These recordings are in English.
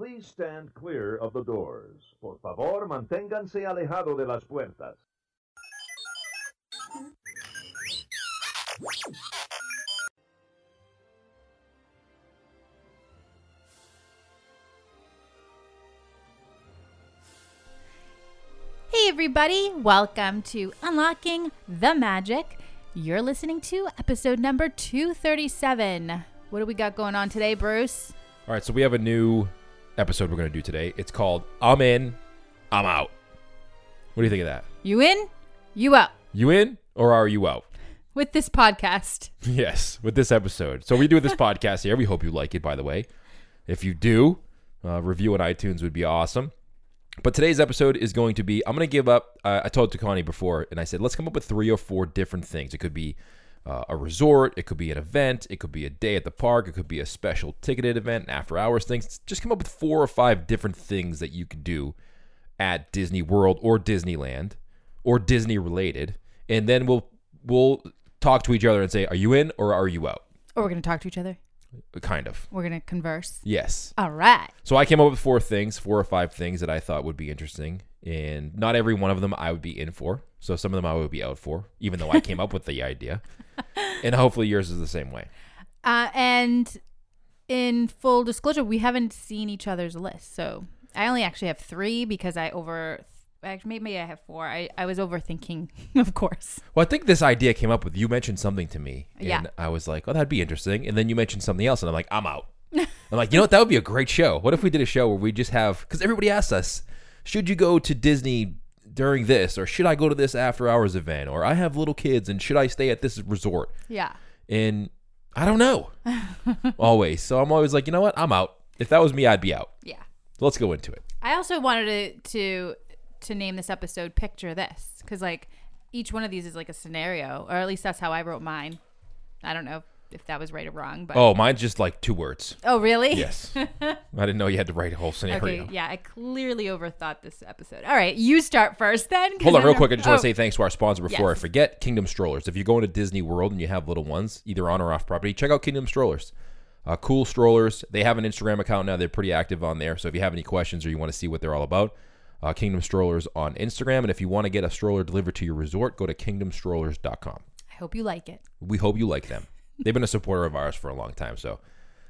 Please stand clear of the doors. Por favor, manténganse alejado de las puertas. Hey, everybody, welcome to Unlocking the Magic. You're listening to episode number 237. What do we got going on today, Bruce? All right, so we have a new episode we're going to do today. It's called I'm in, I'm out. What do you think of that? You in? You out You in or are you out? with this podcast. Yes, with this episode. So we do this podcast here. We hope you like it, by the way. If you do, uh, review on iTunes would be awesome. But today's episode is going to be I'm going to give up. Uh, I told Takani before, and I said, let's come up with three or four different things. It could be uh, a resort, it could be an event, it could be a day at the park, it could be a special ticketed event, after hours things. Just come up with four or five different things that you could do at Disney World or Disneyland or Disney related, and then we'll we'll talk to each other and say, are you in or are you out? Or we're going to talk to each other. Kind of. We're going to converse. Yes. All right. So I came up with four things, four or five things that I thought would be interesting, and not every one of them I would be in for. So some of them I would be out for, even though I came up with the idea. And hopefully yours is the same way. Uh, and in full disclosure, we haven't seen each other's list. So I only actually have three because I over. Actually, maybe I have four. I, I was overthinking, of course. Well, I think this idea came up with you mentioned something to me, and Yeah. I was like, "Oh, that'd be interesting." And then you mentioned something else, and I'm like, "I'm out." I'm like, you know what? That would be a great show. What if we did a show where we just have because everybody asks us, should you go to Disney during this, or should I go to this after hours event, or I have little kids, and should I stay at this resort? Yeah. And I don't know. always. So I'm always like, you know what? I'm out. If that was me, I'd be out. Yeah. Let's go into it. I also wanted to to to name this episode "Picture This" because like each one of these is like a scenario, or at least that's how I wrote mine. I don't know if that was right or wrong, but Oh, mine's just like two words. Oh, really? Yes. I didn't know you had to write a whole scenario. Okay, yeah, I clearly overthought this episode. All right, you start first then. Hold on, real quick. I just want Oh, to say thanks to our sponsor before I forget. Kingdom Strollers. If you're going to Disney World and you have little ones, either on or off property, check out Kingdom Strollers. Uh, cool strollers. They have an Instagram account now. They're pretty active on there. So if you have any questions or you want to see what they're all about, uh, Kingdom Strollers on Instagram. And if you want to get a stroller delivered to your resort, go to kingdomstrollers.com. I hope you like it. We hope you like them. They've been a supporter of ours for a long time, so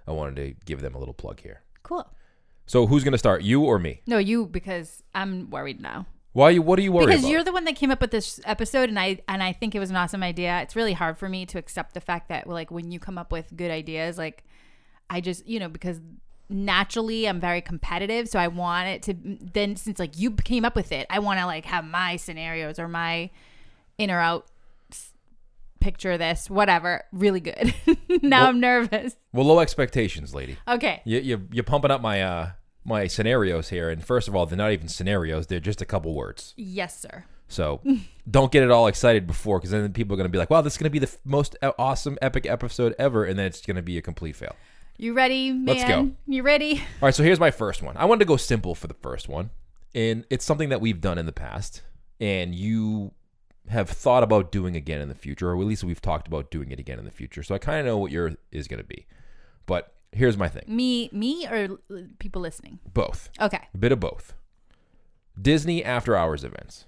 I wanted to give them a little plug here. Cool. So who's going to start, you or me? No, you because I'm worried now. Why? Are you, what are you worried because about? you're the one that came up with this episode, and I and I think it was an awesome idea. It's really hard for me to accept the fact that like when you come up with good ideas, like I just you know because naturally I'm very competitive, so I want it to. Then since like you came up with it, I want to like have my scenarios or my in or out picture this whatever really good. now Well- I'm nervous. well, low expectations, lady. Okay. You, you, you're pumping up my uh, my scenarios here, and first of all, they're not even scenarios; they're just a couple words. Yes, sir. So don't get it all excited before, because then people are going to be like, "Wow, this is going to be the f- most uh, awesome, epic episode ever," and then it's going to be a complete fail. You ready, man? Let's go. You ready? All right, so here's my first one. I wanted to go simple for the first one, and it's something that we've done in the past, and you have thought about doing again in the future, or at least we've talked about doing it again in the future. So I kind of know what your is going to be, but here's my thing: Me, me, or people listening? both, Okay. a bit of both. Disney after hours events.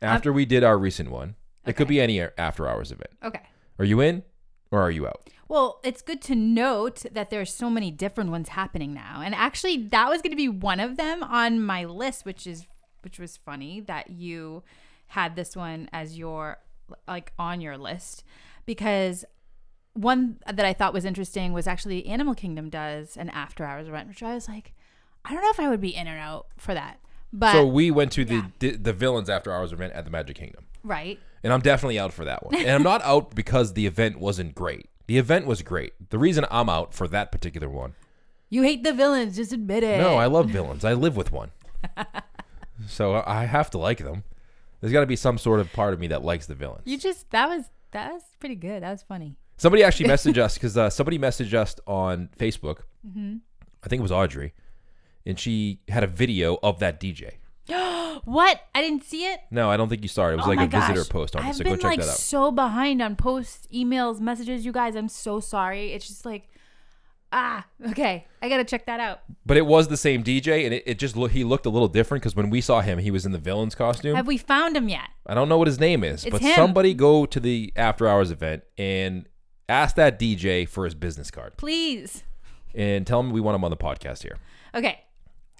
After we did our recent one, it could be any after hours event. Okay. Are you in, or are you out? Well, it's good to note that there's so many different ones happening now. And actually that was going to be one of them on my list, which is which was funny that you had this one as your like on your list because one that I thought was interesting was actually Animal Kingdom does an after hours event, which I was like, I don't know if I would be in or out for that. But so we went to the yeah. the, the villains after hours event at the Magic Kingdom. right. And I'm definitely out for that one. And I'm not out because the event wasn't great. The event was great. The reason I'm out for that particular one. You hate the villains, just admit it. No, I love villains. I live with one. so I have to like them. There's got to be some sort of part of me that likes the villains. You just that was that was pretty good. That was funny. Somebody actually messaged us because uh, somebody messaged us on Facebook. Mm-hmm. I think it was Audrey, and she had a video of that DJ. What? I didn't see it. No, I don't think you saw it. It was Oh like a visitor post on. I've So been go check like that out. so behind on posts, emails, messages. You guys, I'm so sorry. It's just like Ah, okay. I gotta check that out. But it was the same DJ, and it, it just look he looked a little different because when we saw him, he was in the villain's costume. Have we found him yet? I don't know what his name is, It's but him. somebody go to the after hours event and ask that DJ for his business card Please. and tell him we want him on the podcast here. Okay.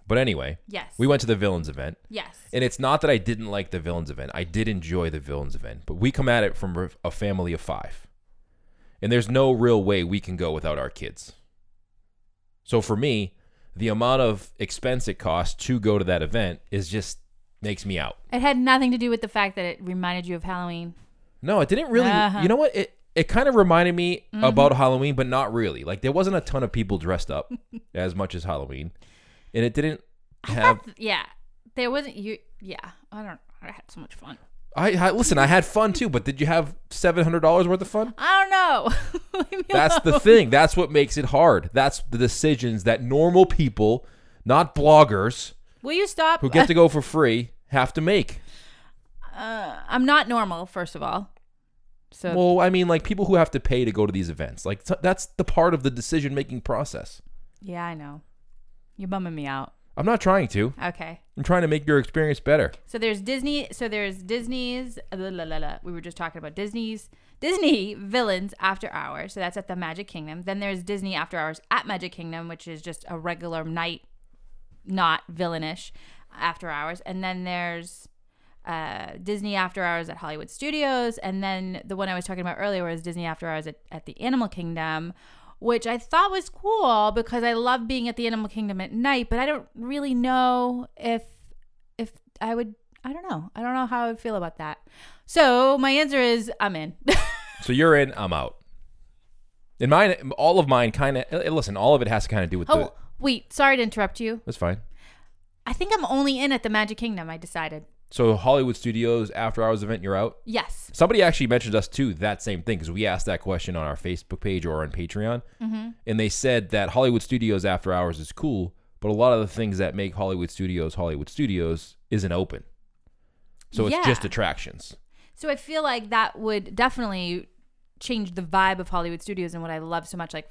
But anyway, Yes. we went to the villains event. yes. And it's not that I didn't like the villains event. I did enjoy the villains event, but we come at it from a family of five. And there's no real way we can go without our kids. So for me, the amount of expense it costs to go to that event is just makes me out. It had nothing to do with the fact that it reminded you of Halloween. No, it didn't really. Uh-huh. You know what? It it kind of reminded me about Halloween, but not really. Like there wasn't a ton of people dressed up as much as Halloween, and it didn't have. Yeah. There wasn't you. Yeah. I don't. I had so much fun. I, I listen. I had fun too, but did you have seven hundred dollars worth of fun? I don't know. That's the thing. That's what makes it hard. That's the decisions that normal people, not bloggers, Will you stop? who get to go for free, have to make. uh, I'm not normal, first of all. So Well, I mean, like people who have to pay to go to these events. Like that's the part of the decision making process. yeah, I know. You're bumming me out. I'm not trying to. Okay. I'm trying to make your experience better. So there's Disney. So there's Disney's. la, la, la, la. We were just talking about Disney's Disney villains after hours. So that's at the Magic Kingdom. Then there's Disney after hours at Magic Kingdom, which is just a regular night, not villainish after hours. And then there's uh, Disney after hours at Hollywood Studios. And then the one I was talking about earlier was Disney after hours at, at the Animal Kingdom. Which I thought was cool because I love being at the Animal Kingdom at night, but I don't really know if if I would I don't know. I don't know how I would feel about that. So my answer is I'm in. So you're in, I'm out. In mine, all of mine kind of, eh, eh, listen, all of it has to kind of do with oh, the, oh wait, sorry to interrupt you. that's fine. I think I'm only in at the Magic Kingdom, I decided. So Hollywood Studios after hours event, you're out? Yes. Somebody actually mentioned us too that same thing because we asked that question on our Facebook page or on Patreon, Mm-hmm. and they said that Hollywood Studios after hours is cool, but a lot of the things that make Hollywood Studios Hollywood Studios isn't open, so it's Yeah. just attractions. So I feel like that would definitely change the vibe of Hollywood Studios and what I love so much. Like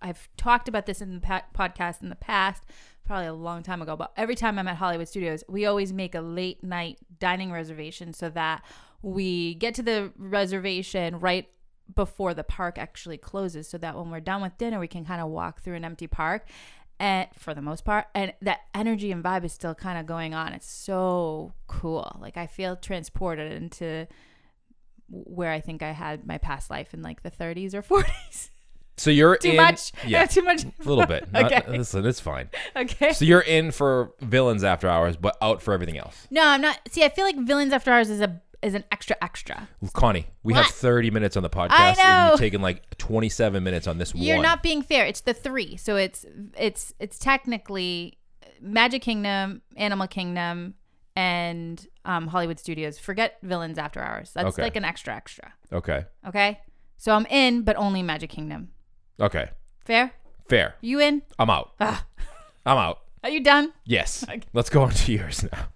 I've talked about this in the podcast in the past, probably a long time ago, but every time I'm at Hollywood Studios, we always make a late night dining reservation so that we get to the reservation right before the park actually closes so that when we're done with dinner we can kind of walk through an empty park and for the most part and that energy and vibe is still kind of going on. It's so cool. Like i feel transported into where i think i had my past life in like the 30s or 40s So you're too in, much yeah, too much a little bit. Not- Okay. listen, it's fine. okay So you're in for villains after hours, but out for everything else. no i'm not see i feel like villains after hours is a is an extra extra Connie, we have 30 minutes on the podcast, I and know. you've taken like 27 minutes on this You're one. not being fair. It's the three, so it's it's it's technically Magic Kingdom, Animal Kingdom, and um, Hollywood Studios. Forget Villains After Hours. That's Okay. like an extra extra. okay. Okay, so I'm in, but only Magic Kingdom. Okay. Fair? Fair. You in? I'm out. Ah. I'm out. Are you done? Yes. Okay. Let's go on to yours now.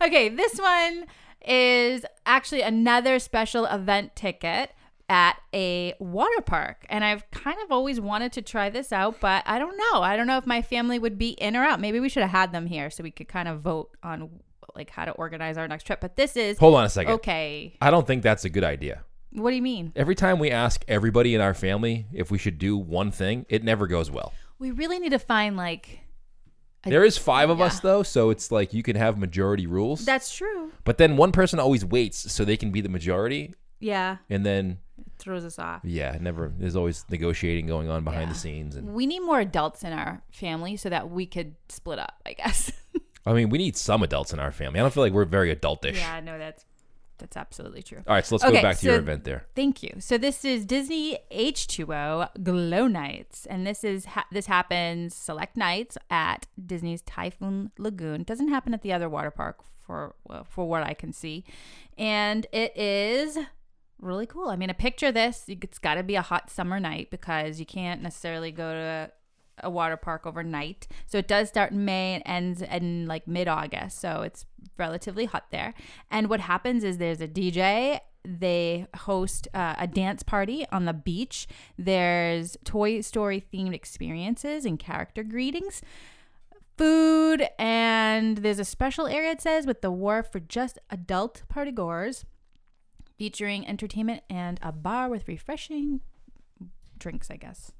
Okay, this one is actually another special event ticket at a water park. And I've kind of always wanted to try this out, but I don't know. I don't know if my family would be in or out. Maybe we should have had them here so we could kind of vote on like how to organize our next trip. But this is Hold on a second. okay. I don't think that's a good idea. What do you mean? Every time we ask everybody in our family if we should do one thing, it never goes well. We really need to find like I- There is five of yeah. us though, so it's like you can have majority rules. that's true. but then one person always waits so they can be the majority, Yeah, and then it throws us off. yeah, never. There's always negotiating going on behind Yeah. the scenes, and We need more adults in our family so that we could split up, I guess. I mean, we need some adults in our family. I don't feel like we're very adultish. yeah, no, that's that's absolutely true. All right, so let's Okay, go back to your event there. Thank you. So this is Disney H2O Glow Nights, and this is ha- this happens select nights at Disney's Typhoon Lagoon. Doesn't happen at the other water park for well, for what I can see, and it is really cool. I mean, a picture of this. It's got to be a hot summer night because you can't necessarily go to a water park overnight. So it does start in May and ends in like mid August. So it's relatively hot there. And what happens is there's a DJ they host uh, a dance party on the beach. There's Toy Story themed experiences and character greetings, food, and there's a special area, it says, with the wharf for just adult partygoers, featuring entertainment and a bar with refreshing drinks, I guess.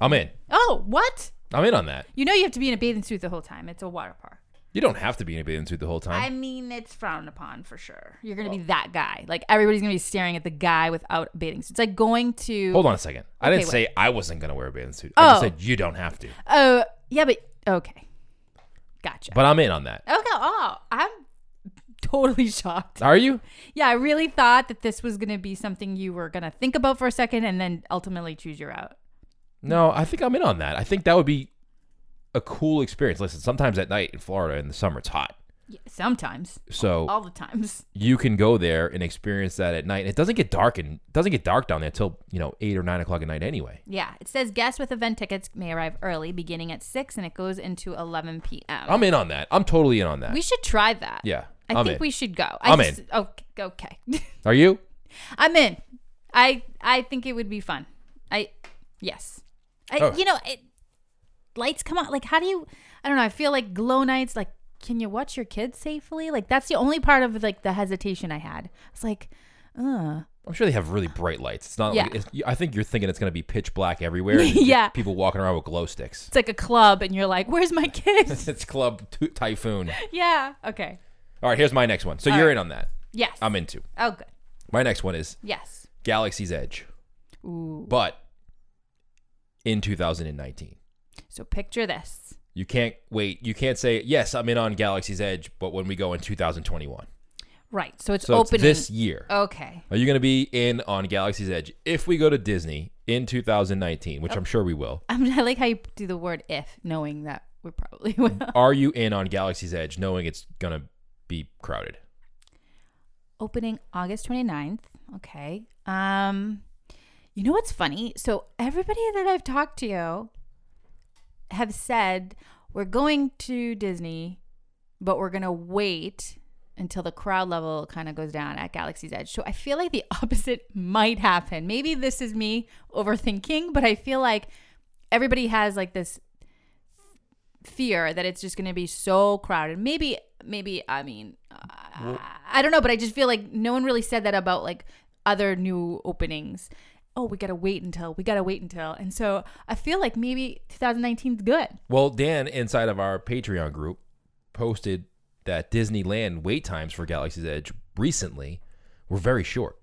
I'm in. Oh, what? I'm in on that. You know you have to be in a bathing suit the whole time. It's a water park. You don't have to be in a bathing suit the whole time. I mean, it's frowned upon for sure. You're gonna be that guy. Like everybody's gonna be staring at the guy without a bathing suit. It's like going to. Hold on a second. I didn't say I wasn't gonna wear a bathing suit. I just Oh. said you don't have to. Oh, yeah, but okay, gotcha. But I'm in on that. okay. Oh, I'm totally shocked. Are you? Yeah, I really thought that this was gonna be something you were gonna think about for a second and then ultimately choose your route. No, I think I'm in on that. I think that would be a cool experience. Listen, sometimes at night in Florida in the summer it's hot. Yeah, sometimes, So all the times. you can go there and experience that at night. It doesn't get dark and it doesn't get dark down there until, you know, eight or nine o'clock at night anyway. Yeah, it says guests with event tickets may arrive early, beginning at six, and it goes into 11 p.m. I'm in on that. I'm totally in on that. we should try that. yeah. I I'm think in. we should go. I I'm just- in. Okay, okay. Are you? I'm in. I I think it would be fun. I yes. I Oh. you know it. Lights come on. Like how do you? I don't know. I feel like glow nights. Like can you watch your kids safely? Like that's the only part of like the hesitation I had. It's like, uh, I'm sure they have really bright lights. It's not Yeah. like it's, I think you're thinking it's going to be pitch black everywhere. Yeah. People walking around with glow sticks. it's like a club, and you're like, where's my kids? it's Club Ty- Typhoon. yeah. Okay. All right, here's my next one. So All you're right. in on that. Yes. I'm into. Oh, good. My next one is Yes. Galaxy's Edge, Ooh. but in 2019. So picture this. You can't wait. You can't say yes. I'm in on Galaxy's Edge, but when we go in 2021, Right. So it's so it's opening. this year. okay. Are you going to be in on Galaxy's Edge if we go to Disney in 2019, Oh. which I'm sure we will? I, mean, I like how you do the word if, knowing that we probably will. Are you in on Galaxy's Edge knowing it's going to be crowded? opening August 29th. Okay. Um you know what's funny? So everybody that I've talked to have said we're going to Disney, but we're going to wait until the crowd level kind of goes down at Galaxy's Edge. So I feel like the opposite might happen. Maybe this is me overthinking, but I feel like everybody has like this fear that it's just going to be so crowded. Maybe, maybe, I mean, uh, I don't know, but I just feel like no one really said that about like other new openings. Oh, we got to wait until, we got to wait until. And so I feel like maybe 2019 is good. Well, Dan, inside of our Patreon group, posted that Disneyland wait times for Galaxy's Edge recently were very short.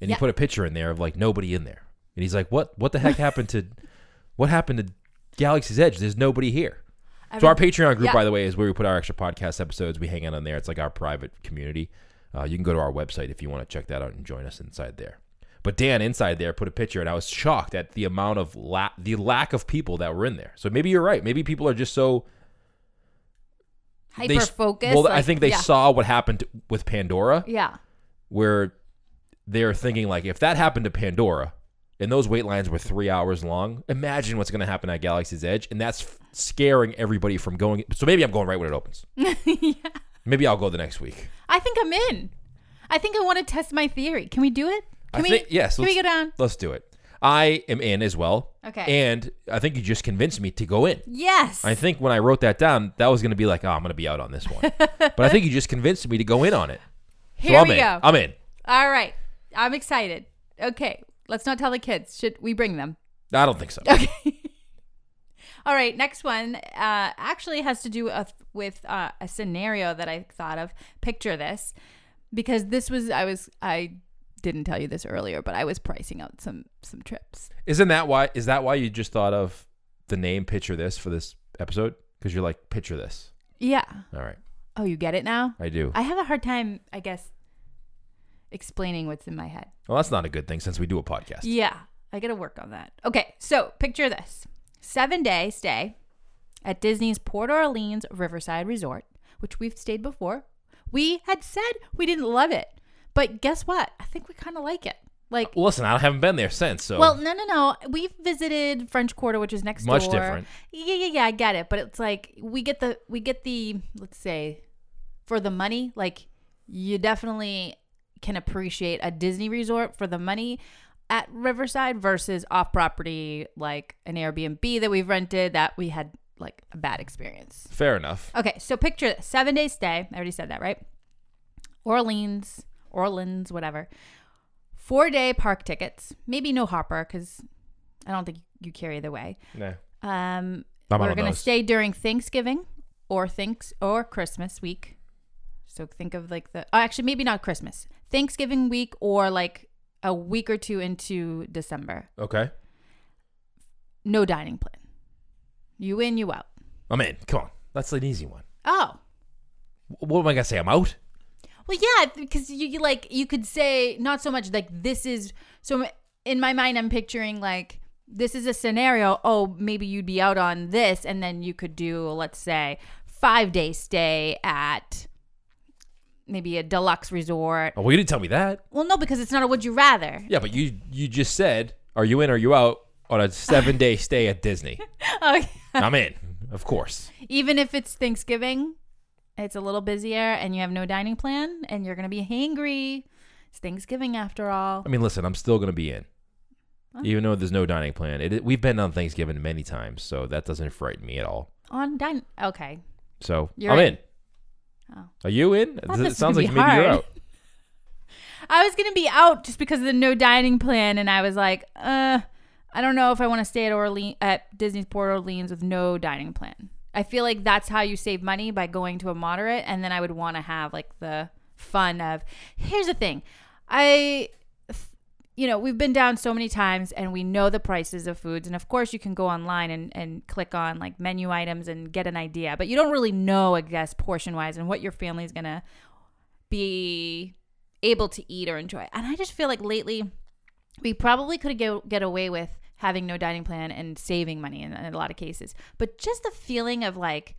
And Yeah. he put a picture in there of like nobody in there. And he's like, What what the heck happened to what happened to Galaxy's Edge? There's nobody here. I So our Patreon group, yeah. by the way, is where we put our extra podcast episodes. We hang out on there. It's like our private community. Uh, you can go to our website if you want to check that out and join us inside there. But Dan inside there put a picture, and I was shocked at the amount of la- the lack of people that were in there. So maybe you're right. Maybe people are just so hyper focused. Well, I think they yeah. saw what happened with Pandora, Yeah. where they're thinking like, if that happened to Pandora, and those wait lines were three hours long, imagine what's going to happen at Galaxy's Edge, and that's f- scaring everybody from going. So maybe I'm going right when it opens. yeah. Maybe I'll go the next week. I think I'm in. I think I want to test my theory. Can we do it? Can I we? think yes. Can we let's- go down? Let's do it. I am in as well. Okay. And I think you just convinced me to go in. Yes. I think when I wrote that down, that was going to be like, oh, I'm going to be out on this one. but I think you just convinced me to go in on it. Here so I'm we in. go. I'm in. All right. I'm excited. Okay. Let's not tell the kids. Should we bring them? I don't think so. Okay. All right. Next one uh, actually has to do with, with uh, a scenario that I thought of. Picture this, because this was I was I didn't tell you this earlier, but I was pricing out some some trips. Isn't that why? Is that why you just thought of the name "Picture This" for this episode? Because you're like, picture this. Yeah. All right, Oh, you get it now? I do. I have a hard time, I guess, explaining what's in my head. Well, that's not a good thing since we do a podcast. Yeah, I got to work on that. Okay, so picture this seven day stay at Disney's Port Orleans Riverside Resort, which we've stayed before. We had said we didn't love it, but guess what? I think we kind of like it. Like, listen, I haven't been there since, so well, no, no, no. We've visited French Quarter, which is next door. Much door. different. Yeah, yeah, yeah. I get it, but it's like we get the we get the let's say for the money. Like you definitely can appreciate a Disney resort for the money at Riverside versus off property like an Airbnb that we've rented that we had like a bad experience. Fair enough. Okay, so picture this. seven day stay. I already said that, right? Orleans, Orleans, whatever. Four day park tickets. Maybe no hopper because I don't think you carry the way. Nah. Um, I'm we're gonna those. stay during Thanksgiving or thanks or Christmas week. So think of like the oh, actually maybe not Christmas, Thanksgiving week or like a week or two into December. Okay. No dining plan. You in, you out. I'm in. Come on. That's an easy one. Oh, What am I gonna say? I'm out. Well, yeah, because you, you like you could say not so much like this is so in my mind I'm picturing like this is a scenario. Oh, maybe you'd be out on this, and then you could do let's say five day stay at maybe a deluxe resort. Oh, well, you didn't tell me that. Well, no, because it's not a would you rather. Yeah, but you you just said, "Are you in? Or are you out?" On a seven day stay at Disney. Okay. I'm in, of course. Even if it's Thanksgiving, it's a little busier, and you have no dining plan, and you're gonna be hangry. It's Thanksgiving after all. I mean, listen, I'm still gonna be in, even though there's no dining plan. It, we've been on Thanksgiving many times, so that doesn't frighten me at all. On dine. Okay. So You're I'm in. in. Oh. Are you in? It sounds like be maybe you're out. I was gonna be out just because of the no dining plan, and I was like, uh, I don't know if I want to stay at Orleans at Disney's Port Orleans with no dining plan. I feel like that's how you save money by going to a moderate, and then I would want to have like the fun of. Here's the thing, I. You know, we've been down so many times and we know the prices of foods. And of course, you can go online and, and click on like menu items and get an idea, but you don't really know, I guess, portion wise and what your family is going to be able to eat or enjoy. And I just feel like lately we probably could get get away with having no dining plan and saving money in, in a lot of cases. But just the feeling of like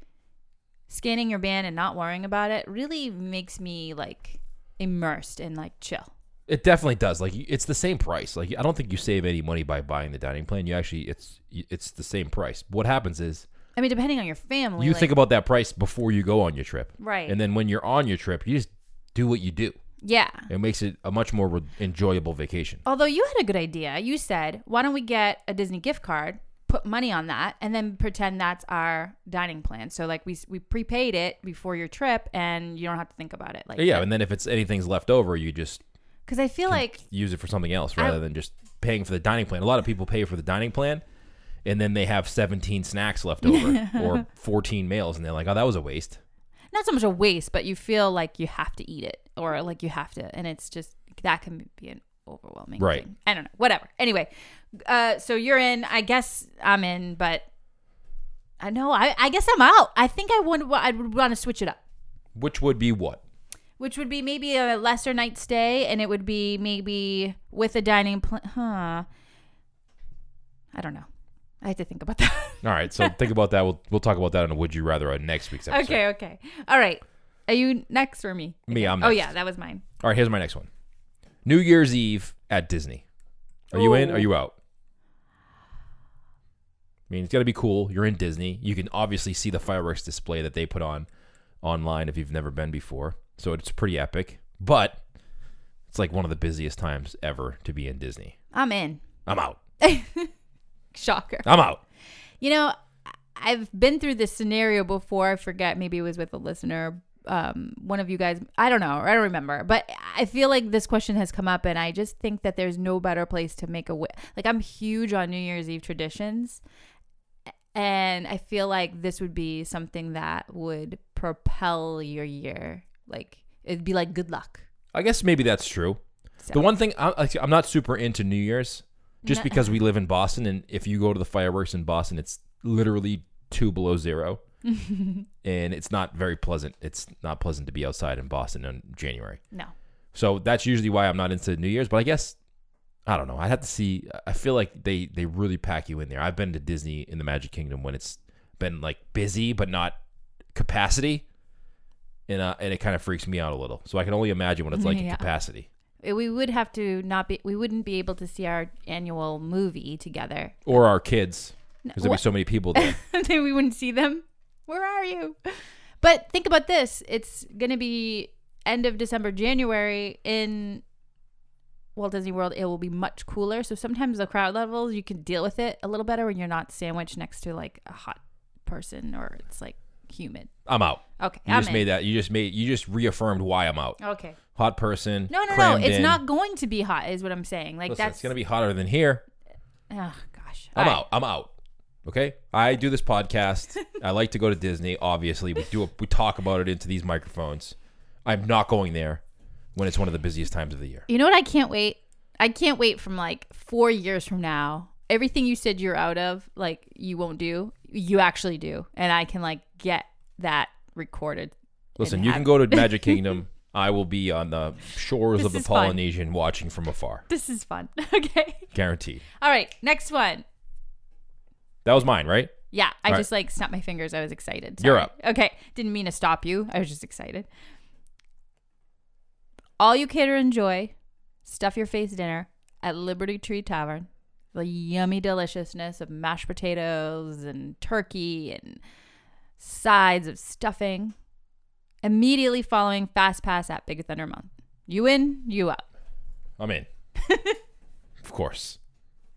scanning your band and not worrying about it really makes me like immersed and like chill. It definitely does. Like it's the same price. Like I don't think you save any money by buying the dining plan. You actually it's it's the same price. What happens is I mean, depending on your family, you like- think about that price before you go on your trip. Right. And then when you're on your trip, you just do what you do. Yeah. It makes it a much more re- enjoyable vacation. Although you had a good idea. You said, why don't we get a Disney gift card, put money on that, and then pretend that's our dining plan. So like we we prepaid it before your trip, and you don't have to think about it. Like Yeah, and then if it's anything's left over, you just because I feel like use it for something else rather than just paying for the dining plan. A lot of people pay for the dining plan and then they have 17 snacks left over or 14 meals and they're like, "Oh, that was a waste." Not so much a waste, but you feel like you have to eat it or like you have to, and it's just that can be an overwhelming. Right. thing. I don't know. Whatever. Anyway, uh, so you're in. I guess I'm in, but I know. I I guess I'm out. I think I would. I would want to switch it up. Which would be what? which would be maybe a lesser night stay and it would be maybe with a dining plan huh i don't know i have to think about that All right, so think about that. We'll we'll talk about that on a would you rather on next week's episode. okay okay all right are you next or me Me, I'm oh yeah that was mine All right, here's my next one. New Year's Eve at Disney. Are you in? Are you out? I mean, it's got to be cool. You're in Disney. You can obviously see the fireworks display that they put on online if you've never been before. So it's pretty epic. But it's like one of the busiest times ever to be in Disney. i'm in I'm out. shocker. I'm out. you know i've been through this scenario before. I forget maybe it was with a listener um, one of you guys i don't know i don't remember. But i feel like this question has come up and i just think that there's no better place to make a wi- like i'm huge on new year's eve traditions and i feel like this would be something that would propel your year. Like it'd be like good luck. I guess maybe that's true. So- The one thing I'm not super into New Year's, just because we live in Boston, and if you go to the fireworks in Boston, it's literally two below zero, and it's not very pleasant. It's not pleasant to be outside in Boston in January. no So that's usually why I'm not into New Year's. But I guess I don't know. I have to see. I feel like they they really pack you in there. I've been to Disney in the Magic Kingdom when it's been like busy but not capacity. And, uh, and it kind of freaks me out a little. So I can only imagine what it's like Yeah. in capacity. We would have to not be we wouldn't be able to see our annual movie together or our kids because there'd be What? so many people there. then we wouldn't see them. Where are you? But think about this: it's gonna be end of December, January in Walt Disney World, it will be much cooler. So sometimes the crowd levels you can deal with it a little better when you're not sandwiched next to like a hot person or it's like humid. I'm out. Okay, You I'm just in. made that. You just made. You just reaffirmed why I'm out. Okay. Hot person. No, no, no. It's in. not going to be hot, is what I'm saying. Like Listen, that's it's gonna be hotter than here. Oh gosh. I'm All right. out. I'm out. Okay. I do this podcast. I like to go to Disney. Obviously, we do. A, we talk about it into these microphones. I'm not going there when it's one of the busiest times of the year. You know what? I can't wait. I can't wait from like four years from now. Everything you said you're out of, like you won't do, you actually do, and I can like get that recorded. Listen, you have- can go to Magic Kingdom. I will be on the shores This of the is fun. Polynesian watching from afar. This is fun. okay. Guaranteed. All right. Next one. That was mine, right? Yeah, I All right. just like snapped my fingers. I was excited. You're Sorry. up. Okay. Didn't mean to stop you. I was just excited. All you cater enjoy, stuff your face dinner at Liberty Tree Tavern. The yummy deliciousness of mashed potatoes and turkey and sides of stuffing. Immediately following Fast Pass at Big Thunder Mountain. You in, you out. I'm in. of course.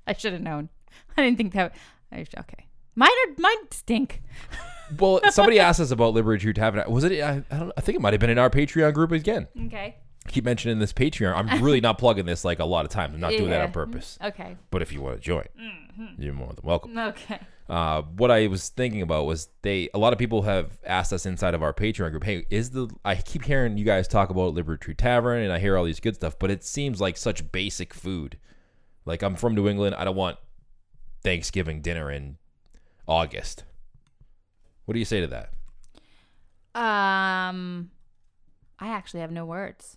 I should have known. I didn't think that. I, okay. Mine are mine stink. Well, somebody asked us about Liberty Tree Tavern. Was it? I, I, don't, I think it might have been in our Patreon group again. Okay. I keep mentioning this Patreon. I'm really not plugging this like a lot of times. I'm not doing that on purpose. Okay. But if you want to join, mm-hmm. you're more than welcome. Okay. Uh, what I was thinking about was they. A lot of people have asked us inside of our Patreon group, "Hey, is the?" I keep hearing you guys talk about Liberty Tree Tavern, and I hear all these good stuff, but it seems like such basic food. Like I'm from New England. I don't want Thanksgiving dinner in August. What do you say to that? Um, I actually have no words.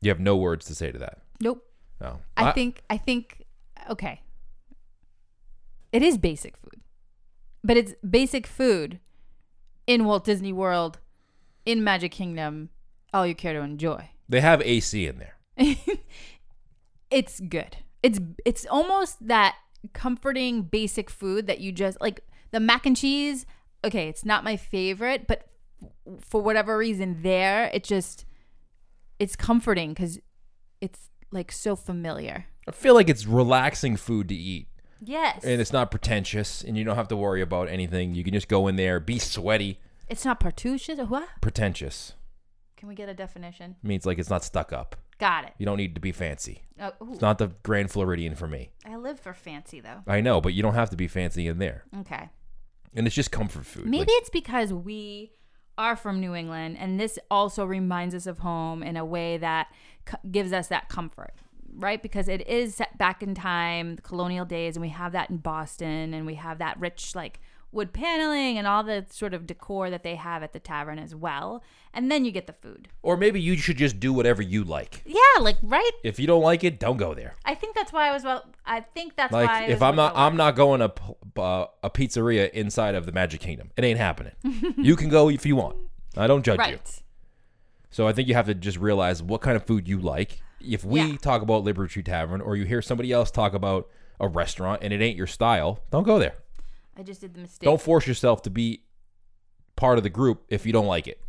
You have no words to say to that. Nope. No. I think I think okay. It is basic food, but it's basic food in Walt Disney World, in Magic Kingdom. All you care to enjoy. they have AC in there. it's good. It's it's almost that comforting basic food that you just like the mac and cheese. Okay, it's not my favorite, but for whatever reason, there it just it's comforting because it's like so familiar. I feel like it's relaxing food to eat. Yes, and it's not pretentious and you don't have to worry about anything you can just go in there be sweaty it's not partouches. What? pretentious Can we get a definition? means like it's not stuck up Got it. you don't need to be fancy Oh, ooh. it's not the grand floridian for me I live for fancy though. i know but you don't have to be fancy in there Okay. and it's just comfort food Maybe Like, it's because we are from New England, and this also reminds us of home in a way that c- gives us that comfort, right? Because it is set back in time, the colonial days, and we have that in Boston, and we have that rich, like, wood paneling and all the sort of decor that they have at the tavern as well. And then you get the food. or maybe you should just do whatever you like Yeah, like, right? if you don't like it don't go there I think that's why I was well. I think that's why. like it if i'm not i'm not going to uh, a pizzeria inside of the magic kingdom it ain't happening you can go if you want i don't judge you right. So I think you have to just realize what kind of food you like. If we Yeah. talk about Liberty Tavern or you hear somebody else talk about a restaurant and it ain't your style, don't go there. I just did the mistake. Don't force yourself to be part of the group if you don't like it.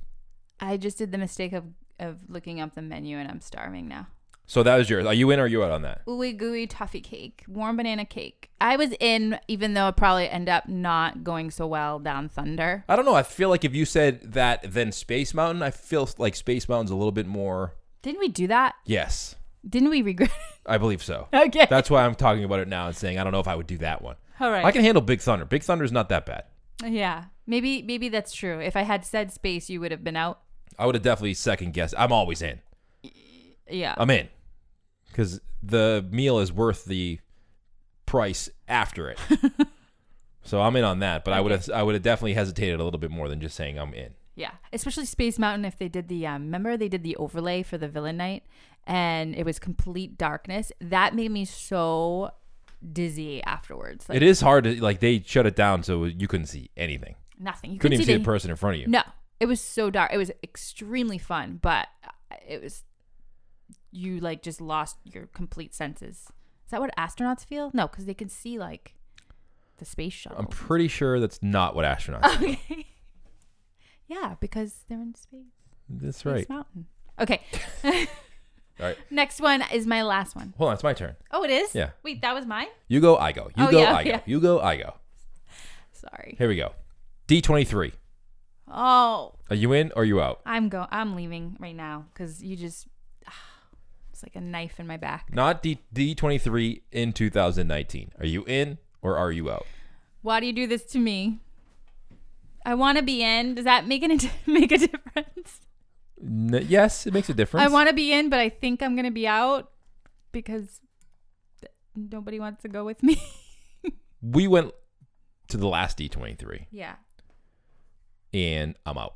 I just did the mistake of of looking up the menu, and I'm starving now. So that was yours. Are you in or are you out on that? ooey gooey toffee cake, warm banana cake. I was in, even though it probably end up not going so well down Thunder. I don't know. I feel like if you said that then Space Mountain, I feel like Space Mountain's a little bit more. Didn't we do that? Yes, Didn't we regret? It? I believe so. okay. That's why I'm talking about it now and saying I don't know if I would do that one. All right. I can handle Big Thunder. Big Thunder's not that bad. yeah. Maybe maybe that's true. If I had said space, you would have been out. I would have definitely second guessed. I'm always in. Yeah. I'm in because the meal is worth the price after it. so I'm in on that, but I would have I would have definitely hesitated a little bit more than just saying I'm in. Yeah, especially Space Mountain. If they did the, um, remember they did the overlay for the villain night, and it was complete darkness. That made me so dizzy afterwards. Like it is hard to like they shut it down so you couldn't see anything. nothing. You couldn't even see the, the person in front of you. No, it was so dark. It was extremely fun, but it was you like just lost your complete senses. Is that what astronauts feel? No, because they can see like the space shuttle. I'm pretty sure that's not what astronauts. okay. Yeah, because they're in space. That's Space right. Mountain. Okay. All right. Next one is my last one. Hold on, it's my turn. Oh, it is. Yeah. Wait, that was mine. You go, I go. You Oh, go, yeah, I go. yeah. You go, I go. Sorry. Here we go. D23. Oh, Are you in or are you out? I'm go. I'm leaving right now because you just. Ah, it's like a knife in my back. Not D D23 in 2019. Are you in or are you out? Why do you do this to me? I want to be in. Does that make it make a difference? N- yes, it makes a difference. I want to be in, but I think I'm gonna be out because th- nobody wants to go with me. we went to the last D23 yeah. and I'm out.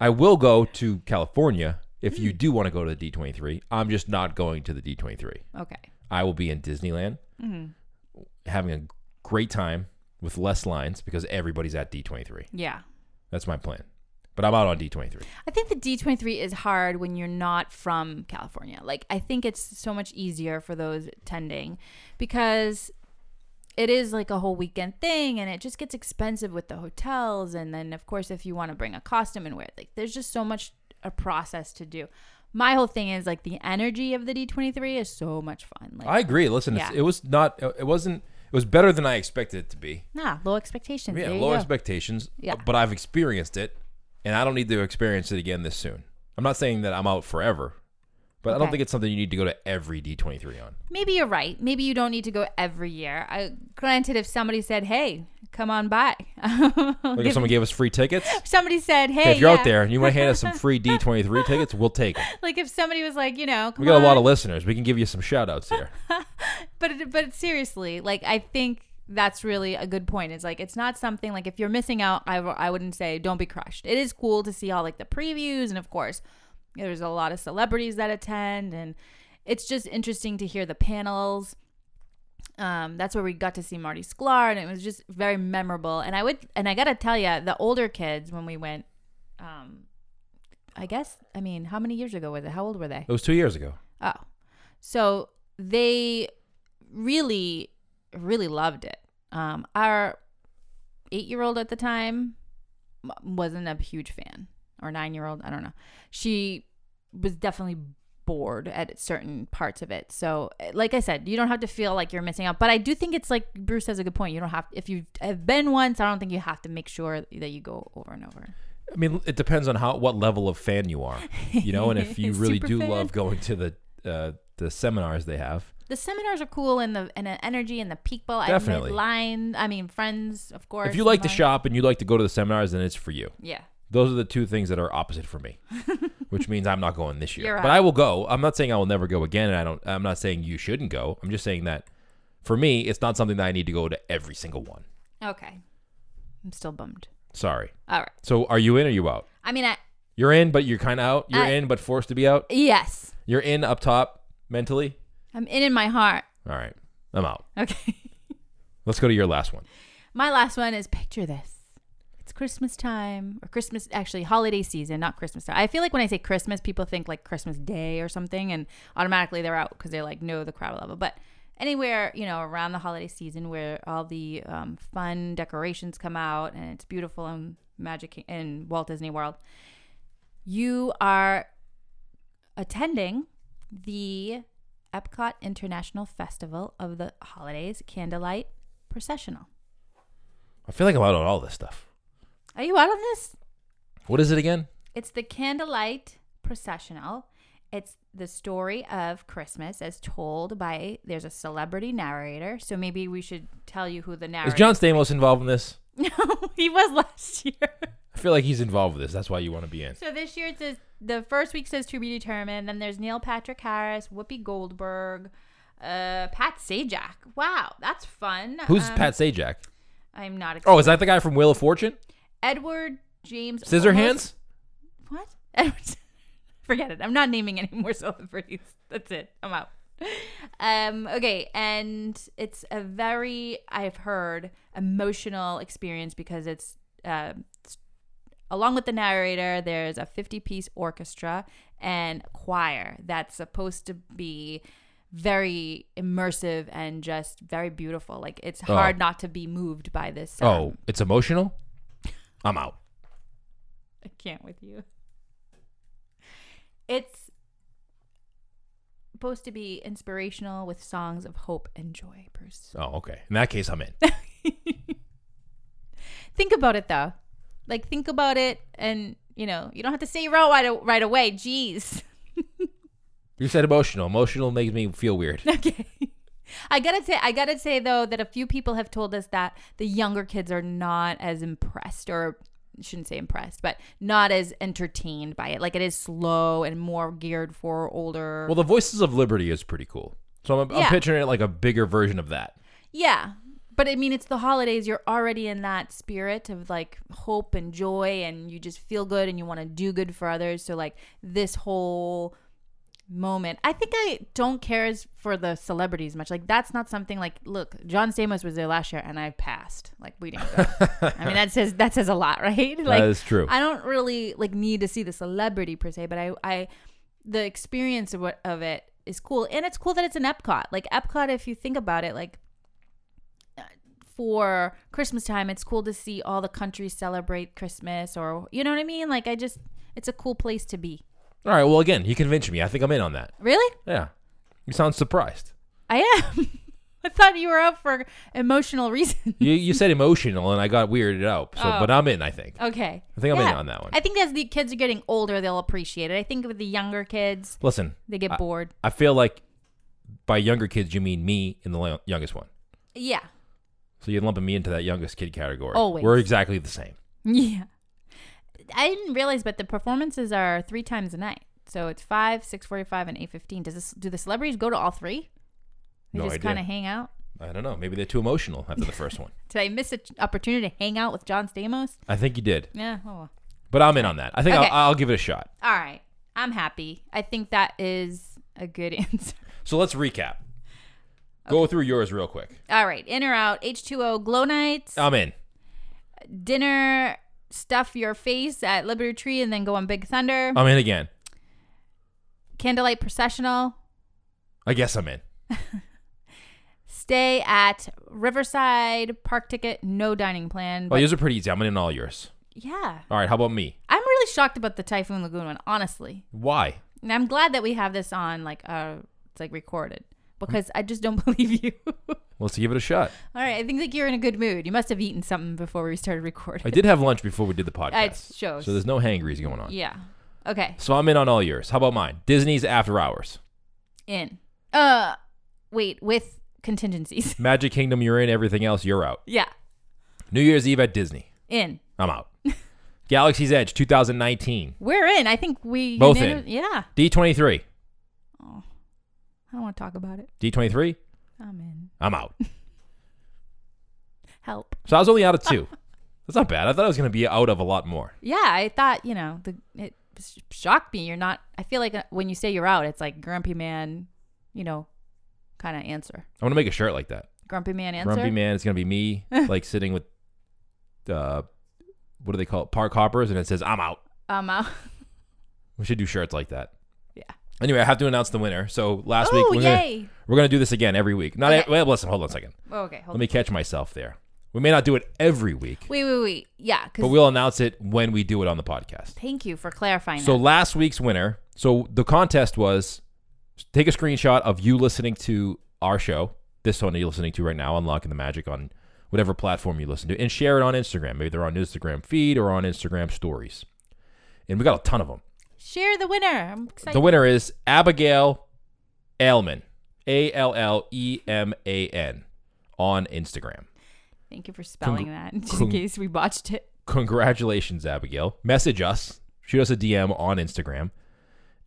I will go to California if Hmm. you do want to go to the D23. I'm just not going to the D23. Okay. I will be in Disneyland Mhm. having a great time with less lines because everybody's at D23. Yeah. That's my plan. But I'm out on D23. I think the D23 is hard when you're not from California. Like, I think it's so much easier for those attending because it is like a whole weekend thing and it just gets expensive with the hotels. And then, of course, if you want to bring a costume and wear it, like, there's just so much a process to do. My whole thing is like the energy of the D23 is so much fun. Like, I agree. Listen, it's, Yeah. it was not, it wasn't, it was better than I expected it to be. nah, low expectations. Yeah, There you low go. expectations. Yeah. But I've experienced it, and I don't need to experience it again this soon. I'm not saying that I'm out forever, but I don't think it's something you need to go to every D23 on. Maybe you're right. Maybe you don't need to go every year. I, granted, if somebody said, "Hey, come on by," Like if someone gave us free tickets, somebody said, "Hey, hey, if you're yeah. out there and you want to hand us some free D23 tickets, we'll take them. like if somebody was like, you know, come We got a lot of listeners. We can give you some shout outs here. but but seriously, like I think that's really a good point. It's like it's not something like if you're missing out, I, I wouldn't say don't be crushed. It is cool to see all like the previews, and of course, there's a lot of celebrities that attend, and it's just interesting to hear the panels. Um, that's where we got to see Marty Sklar, and it was just very memorable. And I would, and I gotta tell you, the older kids when we went, um, I guess, I mean, how many years ago was it? How old were they? It was two years ago. Oh, so they really, really loved it. Um, our eight-year-old at the time wasn't a huge fan, or nine-year-old. I don't know. She was definitely bored at certain parts of it. So, like I said, you don't have to feel like you're missing out. But I do think it's like Bruce has a good point. You don't have if you have been once. I don't think you have to make sure that you go over and over. I mean, it depends on how what level of fan you are, you know, and if you really do fan. love going to the uh, the seminars they have. the seminars are cool and the and the energy and the people. Definitely. I line. I mean, friends, of course. If you like to shop and you like to go to the seminars, then it's for you. yeah, Those are the two things that are opposite for me, which means I'm not going this year. You're But. I will go. I'm not saying I will never go again, and I don't. I'm not saying you shouldn't go. I'm just saying that for me, it's not something that I need to go to every single one. okay. I'm still bummed. Sorry. All right. So are you in or you out? I mean, I You're in, but you're kind of out. You're I- in, but forced to be out. yes, You're in up top mentally. I'm in in my heart. All right, I'm out. Okay. Let's go to your last one. my last one is picture this. Christmas time or Christmas, actually holiday season, not Christmas time. I feel like when I say Christmas, people think like Christmas Day or something, and automatically they're out because they're like, no, the crowd level. But anywhere, you know, around the holiday season where all the um, fun decorations come out and it's beautiful and magic in Walt Disney World, you are attending the Epcot International Festival of the Holidays Candlelight Processional. I feel like I'm out on all this stuff. Are you out on this? What is it again? It's the Candlelight Processional. It's the story of Christmas as told by there's a celebrity narrator. So maybe we should tell you who the narrator Is John Stamos involved in this? No, he was last year. I feel like he's involved with this. That's why you want to be in. So this year it says the first week says to be determined. Then there's Neil Patrick Harris, Whoopi Goldberg, uh, Pat Sajak. Wow, that's fun. Who's Um, Pat Sajak? I'm not. Oh, is that the guy from Wheel of Fortune? Edward James Scissorhands? almost- What? Edward. Forget it. I'm not naming any more celebrities. That's it. I'm out. Um. Okay, and it's a very I've heard emotional experience because it's uh, s- along with the narrator. There's a 50 piece orchestra and choir that's supposed to be very immersive and just very beautiful. Like it's Oh. hard not to be moved by this. Oh, um, it's emotional? I'm out. I can't with you. It's supposed to be inspirational with songs of hope and joy, Bruce. Oh, okay. In that case, I'm in. Think about it though. Like think about it and you know, you don't have to say right right, right away. Jeez. You said emotional. Emotional makes me feel weird. Okay. I gotta say, I gotta say though that a few people have told us that the younger kids are not as impressed, or shouldn't say impressed, but not as entertained by it. Like it is slow and more geared for older. Well, the Voices of Liberty is pretty cool. So I'm, I'm Yeah. picturing it like a bigger version of that. yeah, but I mean, it's the holidays. You're already in that spirit of like hope and joy, and you just feel good and you want to do good for others. So like this whole moment. I think I don't care as for the celebrities much. Like that's not something like look, John Stamos was there last year and I passed. Like we didn't go. I mean that says that says a lot, right? Like that is true. I don't really like need to see the celebrity per se, but I I the experience of what of it is cool. And it's cool that it's an Epcot. Like Epcot if you think about it, like for Christmas time, it's cool to see all the countries celebrate Christmas or you know what I mean? Like I just it's a cool place to be. All right. Well, again, you convinced me. I think I'm in on that. Really? Yeah. You sound surprised. I am. I thought you were up for emotional reasons. You, you said emotional, and I got weirded out. So, Oh. but I'm in. I think. Okay. I think I'm in Yeah. on that one. I think as the kids are getting older, they'll appreciate it. I think with the younger kids, Listen, they get bored. I feel like by younger kids you mean me and the youngest one. Yeah. So you're lumping me into that youngest kid category. Always. We're exactly the same. Yeah. I didn't realize, but the performances are three times a night. So it's five, six forty-five, and eight fifteen. Does this do the celebrities go to all three? They No just kind of hang out. I don't know. Maybe they're too emotional after the first one. Did I miss an opportunity to hang out with John Stamos? I think you did, Yeah. Oh. but I'm in on that. I think Okay. I'll, I'll give it a shot. All right. I'm happy. I think that is a good answer. So let's recap. Go through yours real quick. All right. In or out? H2O glow nights. I'm in. dinner, stuff your face at Liberty Tree, and then go on Big Thunder. I'm in again. Candlelight processional. I guess I'm in. Stay at Riverside. Park ticket. No dining plan. Well, But yours are pretty easy. I'm in all yours. yeah, All right. How about me? I'm really shocked about the Typhoon Lagoon one. Honestly, Why? and I'm glad that we have this on like uh, it's like recorded because I just don't believe you. Let's give it a shot. All right, I think like you're in a good mood. You must have eaten something before we started recording. I did have lunch before we did the podcast. It shows. So there's no hangries going on. yeah. Okay. So I'm in on all yours. How about mine? Disney's After Hours. In. Uh, wait. With contingencies. Magic Kingdom, you're in. Everything else, you're out. yeah. New Year's Eve at Disney. In. I'm out. Galaxy's Edge 2019. We're in. I think we Both in. Yeah. D23. Oh, I don't want to talk about it. D23. I'm in. I'm out. Help. So I was only out of two. That's not bad. I thought I was going to be out of a lot more. Yeah, I thought you know the it shocked me. You're not. I feel like uh, when you say you're out, it's like grumpy man, you know, kind of answer. I want to make a shirt like that. Grumpy man answer. Grumpy Man. It's going to be me, like sitting with, uh, what do they call it? Park hoppers, and it says I'm out. I'm out. We should do shirts like that. Anyway, I have to announce the winner. So last week Oh we're gonna, yay! we're gonna do this again every week. Not Okay. e- well. Listen, hold on a second. Oh, okay, Let me catch myself there. We may not do it every week, Wait, wait, wait. Yeah, but we'll announce it when we do it on the podcast. thank you for clarifying. So that. last week's winner. So the contest was take a screenshot of you listening to our show, this one you're listening to right now, unlocking the magic on whatever platform you listen to, and share it on Instagram. Maybe they're on Instagram feed or on Instagram stories. And we got a ton of them. Share the winner. I'm excited. The winner is Abigail Alleman, A L L E M A N, on Instagram. Thank you for spelling that, in cong- case we botched it. Congratulations, Abigail. Message us, shoot us a DM on Instagram,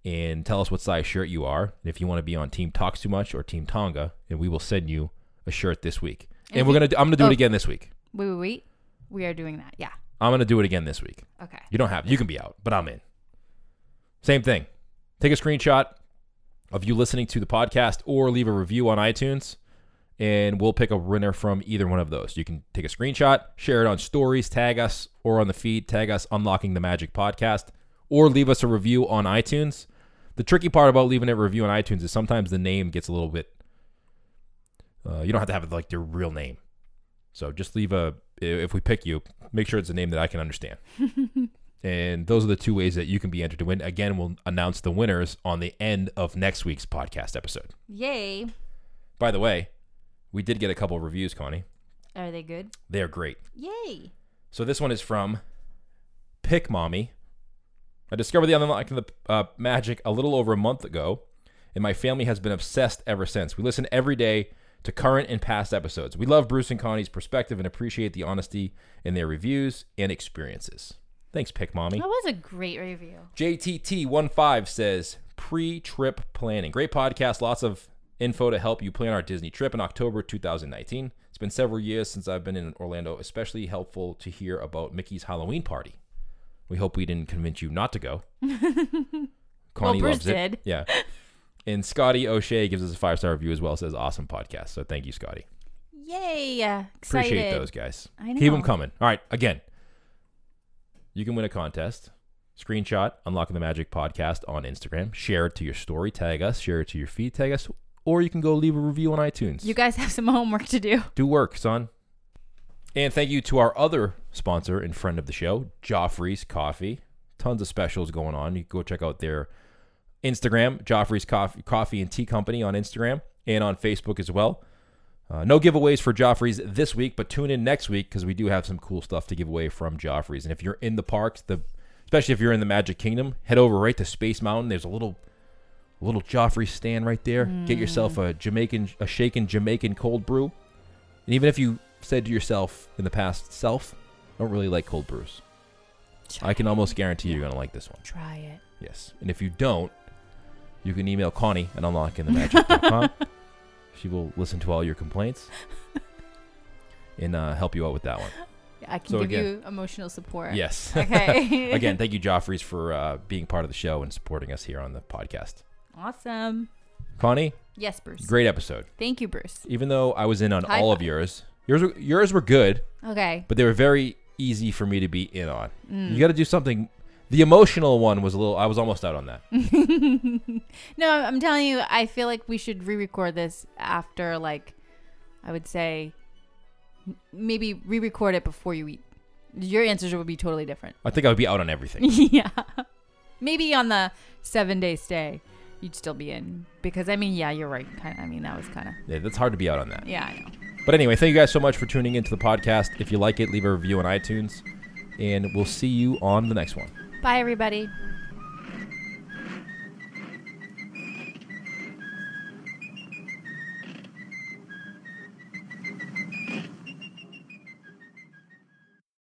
and tell us what size shirt you are. And if you want to be on Team Talks Too Much or Team Tonga, and we will send you a shirt this week. And If we're you- gonna, do, I'm gonna do oh. it again this week. Wait, wait, wait. We are doing that. Yeah. I'm gonna do it again this week. Okay. You don't have, you can be out, but I'm in. Same thing. Take a screenshot of you listening to the podcast or leave a review on iTunes, and we'll pick a winner from either one of those. You can take a screenshot, share it on stories, tag us, or on the feed, tag us Unlocking the Magic Podcast, or leave us a review on iTunes. The tricky part about leaving a review on iTunes is sometimes the name gets a little bit. Uh, you don't have to have like your real name, so just leave a. If we pick you, make sure it's a name that I can understand. And those are the two ways that you can be entered to win. Again, we'll announce the winners on the end of next week's podcast episode. Yay. By the way, we did get a couple of reviews, Connie. Are they good? They're great. Yay. So this one is from Pick Mommy. I discovered the unlocking the uh, magic a little over a month ago, and my family has been obsessed ever since. We listen every day to current and past episodes. We love Bruce and Connie's perspective and appreciate the honesty in their reviews and experiences. Thanks, Pick Mommy. That was a great review. JTT15 says pre trip planning. Great podcast. Lots of info to help you plan our Disney trip in October 2019. It's been several years since I've been in Orlando, especially helpful to hear about Mickey's Halloween party. We hope we didn't convince you not to go. Connie Bruce loves it. did. Yeah. And Scotty O'Shea gives us a five star review as well. Says awesome podcast. So thank you, Scotty. Yay. Excited. Appreciate those guys. I Keep them coming. All right. Again, you can win a contest. Screenshot Unlocking the Magic podcast on Instagram. Share it to your story. Tag us. Share it to your feed. Tag us. Or you can go leave a review on iTunes. You guys have some homework to do. Do work, son. And thank you to our other sponsor and friend of the show, Joffrey's Coffee. Tons of specials going on. You can go check out their Instagram, Joffrey's Coffee, Coffee and Tea Company on Instagram and on Facebook as well. Uh, no giveaways for Joffrey's this week, but tune in next week because we do have some cool stuff to give away from Joffrey's. And if you're in the parks, the especially if you're in the Magic Kingdom, head over right to Space Mountain. There's a little little Joffrey stand right there. Get yourself a Jamaican, a shaken Jamaican cold brew. And even if you said to yourself in the past, self, I don't really like cold brews. I can almost guarantee you're going to like this one. Try it. Yes. And if you don't, you can email Connie at unlockingthemagic.com. she will listen to all your complaints and uh, help you out with that one. I can So give again- you emotional support. Yes. Okay. Again, thank you, Joffreys, for uh, being part of the show and supporting us here on the podcast. Awesome. Connie, Yes, Bruce. great episode. Thank you, Bruce. Even though I was in on High all of yours, yours were, yours were good, Okay. but they were very easy for me to be in on. Mm. You got to do something. The emotional one was a little. I was almost out on that. no, I'm telling you, I feel like we should re-record this after, like, I would say, maybe re-record it before you eat. Your answers would be totally different. I think I would be out on everything. yeah. Maybe on the seven-day stay, you'd still be in because I mean, yeah, you're right. Kind of. I mean, that was kind of. yeah, that's hard to be out on that. Yeah, I know. But anyway, thank you guys so much for tuning into the podcast. If you like it, leave a review on iTunes, and we'll see you on the next one. Bye, everybody.